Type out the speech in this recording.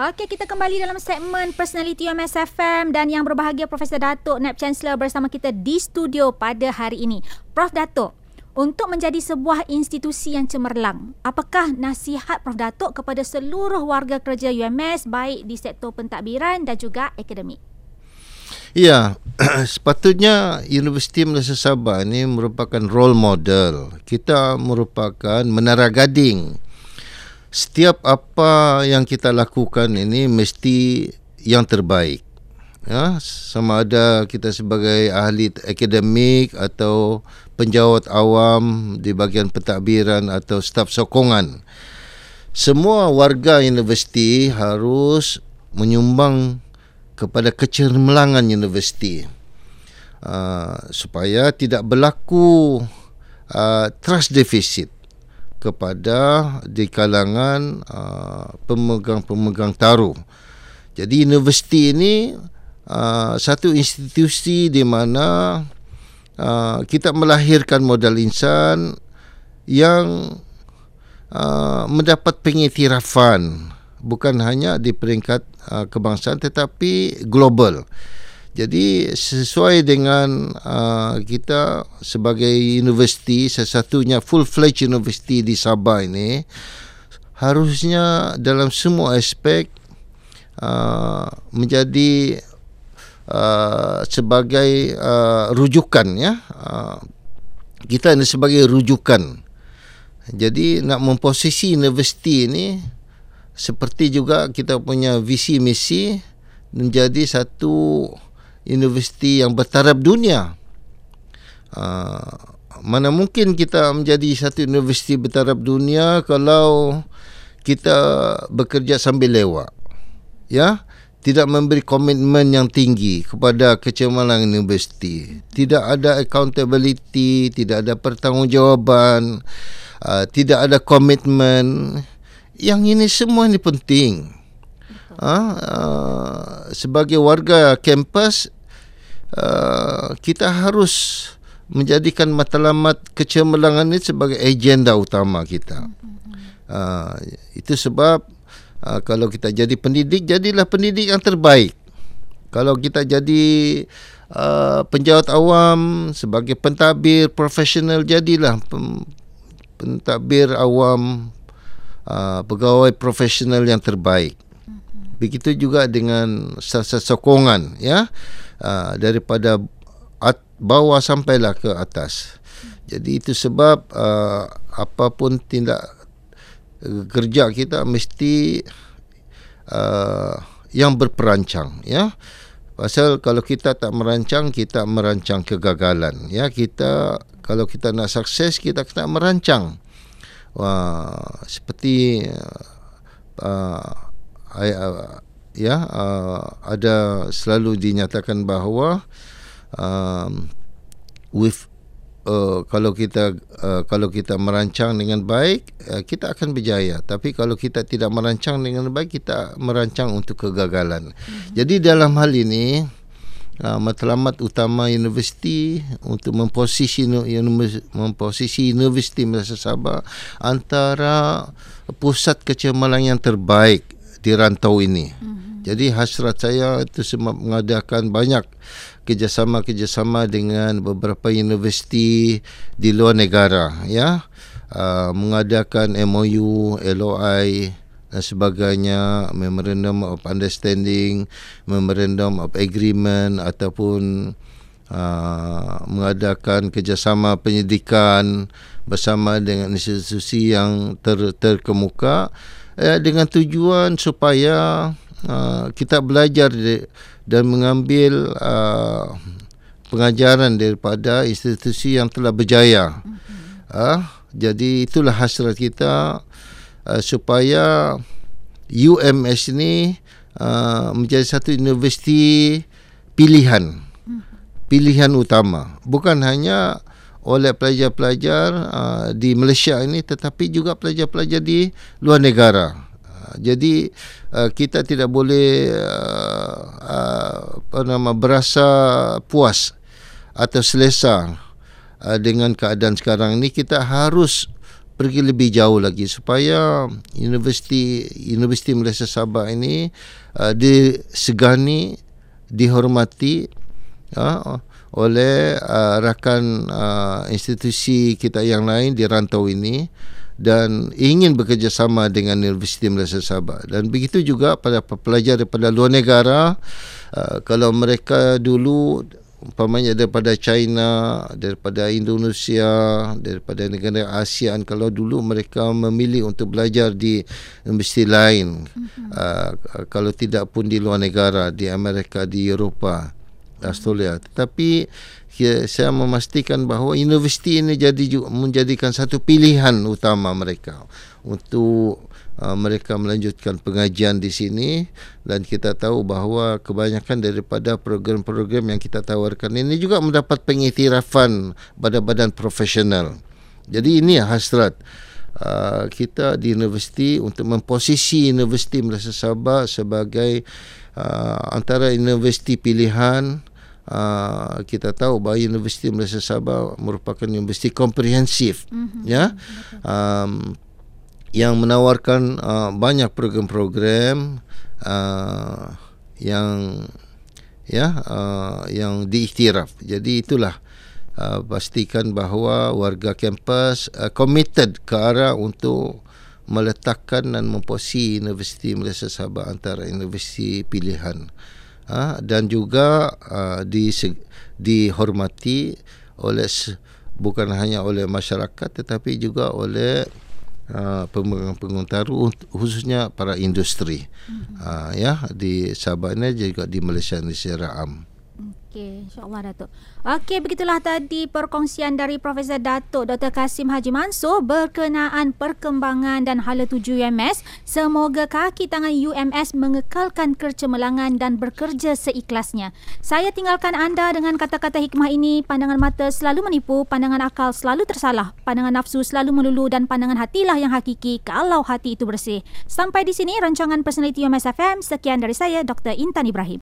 Okey, kita kembali dalam segmen Personality UMS FM dan yang berbahagia Profesor Datuk Naib Chancellor bersama kita di studio pada hari ini. Prof Datuk, untuk menjadi sebuah institusi yang cemerlang, apakah nasihat Prof Datuk kepada seluruh warga kerja UMS baik di sektor pentadbiran dan juga akademik? Ya, sepatutnya Universiti Malaysia Sabah ini merupakan role model. Kita merupakan menara gading setiap apa yang kita lakukan ini mesti yang terbaik. Ya, sama ada kita sebagai ahli akademik atau penjawat awam di bahagian pentadbiran atau staf sokongan. Semua warga universiti harus menyumbang kepada kecermelangan universiti uh, supaya tidak berlaku uh, trust deficit kepada di kalangan uh, pemegang-pemegang taruh. Jadi universiti ini uh, satu institusi di mana uh, kita melahirkan modal insan yang uh, mendapat pengiktirafan bukan hanya di peringkat uh, kebangsaan tetapi global. Jadi sesuai dengan uh, kita sebagai universiti sesatunya full fledged university di Sabah ini harusnya dalam semua aspek uh, menjadi uh, sebagai uh, rujukan ya uh, kita ini sebagai rujukan. Jadi nak memposisi universiti ini seperti juga kita punya visi misi menjadi satu universiti yang bertaraf dunia. Uh, mana mungkin kita menjadi satu universiti bertaraf dunia kalau kita bekerja sambil lewat. Ya, tidak memberi komitmen yang tinggi kepada kecemalan universiti. Tidak ada accountability, tidak ada pertanggungjawaban, uh, tidak ada komitmen. Yang ini semua ini penting uh, uh, sebagai warga kampus uh, kita harus menjadikan matlamat kecemerlangan ini sebagai agenda utama kita. Uh, itu sebab uh, kalau kita jadi pendidik jadilah pendidik yang terbaik. Kalau kita jadi uh, penjawat awam sebagai pentadbir profesional jadilah pentadbir awam uh, pegawai profesional yang terbaik begitu juga dengan sokongan ya uh, daripada at, bawah sampailah ke atas. Jadi itu sebab uh, apapun tindak uh, kerja kita mesti uh, yang berperancang ya. Pasal kalau kita tak merancang kita merancang kegagalan ya. Kita kalau kita nak sukses kita kena merancang. Wah, seperti uh, ya uh, ada selalu dinyatakan bahawa um, with uh, kalau kita uh, kalau kita merancang dengan baik uh, kita akan berjaya tapi kalau kita tidak merancang dengan baik kita merancang untuk kegagalan mm-hmm. jadi dalam hal ini uh, matlamat utama universiti untuk memposisi memposisi universiti Malaysia Sabah antara pusat kecemalan yang terbaik di rantau ini. Mm-hmm. Jadi hasrat saya itu semua mengadakan banyak kerjasama-kerjasama dengan beberapa universiti di luar negara, ya, uh, mengadakan MOU, LOI dan sebagainya, memorandum of understanding, memorandum of agreement ataupun uh, mengadakan kerjasama penyidikan bersama dengan institusi yang ter, terkemuka eh, dengan tujuan supaya uh, kita belajar de, dan mengambil uh, pengajaran daripada institusi yang telah berjaya. Mm-hmm. Uh, jadi itulah hasrat kita uh, supaya UMS ini uh, menjadi satu universiti pilihan. Mm-hmm. Pilihan utama. Bukan hanya oleh pelajar-pelajar uh, di Malaysia ini tetapi juga pelajar-pelajar di luar negara. Uh, jadi uh, kita tidak boleh uh, uh, apa nama berasa puas atau selesa uh, dengan keadaan sekarang ini kita harus pergi lebih jauh lagi supaya Universiti Universiti Malaysia Sabah ini uh, disegani dihormati uh, oleh uh, rakan uh, institusi kita yang lain di rantau ini dan ingin bekerjasama dengan Universiti Malaysia Sabah dan begitu juga pada pelajar daripada luar negara uh, kalau mereka dulu umpamanya daripada China, daripada Indonesia, daripada negara ASEAN kalau dulu mereka memilih untuk belajar di universiti lain mm-hmm. uh, kalau tidak pun di luar negara, di Amerika, di Eropah, Australia. Tetapi ya, saya memastikan bahawa universiti ini jadi menjadikan satu pilihan utama mereka untuk uh, mereka melanjutkan pengajian di sini dan kita tahu bahawa kebanyakan daripada program-program yang kita tawarkan ini juga mendapat pengiktirafan badan-badan profesional. Jadi ini hasrat uh, kita di universiti untuk memposisi Universiti Malaysia Sabah sebagai uh, antara universiti pilihan Uh, kita tahu bahawa Universiti Malaysia Sabah merupakan universiti komprehensif mm-hmm. ya um, yang menawarkan uh, banyak program-program uh, yang ya uh, yang diiktiraf. Jadi itulah uh, pastikan bahawa warga kampus uh, committed ke arah untuk meletakkan dan memposisi Universiti Malaysia Sabah antara universiti pilihan. Uh, dan juga uh, di dihormati oleh bukan hanya oleh masyarakat tetapi juga oleh uh, pemegang-pemegang taruh khususnya para industri mm-hmm. uh, ya di Sabah ini juga di Malaysia ini secara am. Okey, insyaAllah Datuk. Okey, begitulah tadi perkongsian dari Profesor Datuk Dr. Kasim Haji Mansur berkenaan perkembangan dan hala tuju UMS. Semoga kaki tangan UMS mengekalkan kecemerlangan dan bekerja seikhlasnya. Saya tinggalkan anda dengan kata-kata hikmah ini. Pandangan mata selalu menipu, pandangan akal selalu tersalah, pandangan nafsu selalu melulu dan pandangan hatilah yang hakiki kalau hati itu bersih. Sampai di sini rancangan Personality UMS FM. Sekian dari saya, Dr. Intan Ibrahim.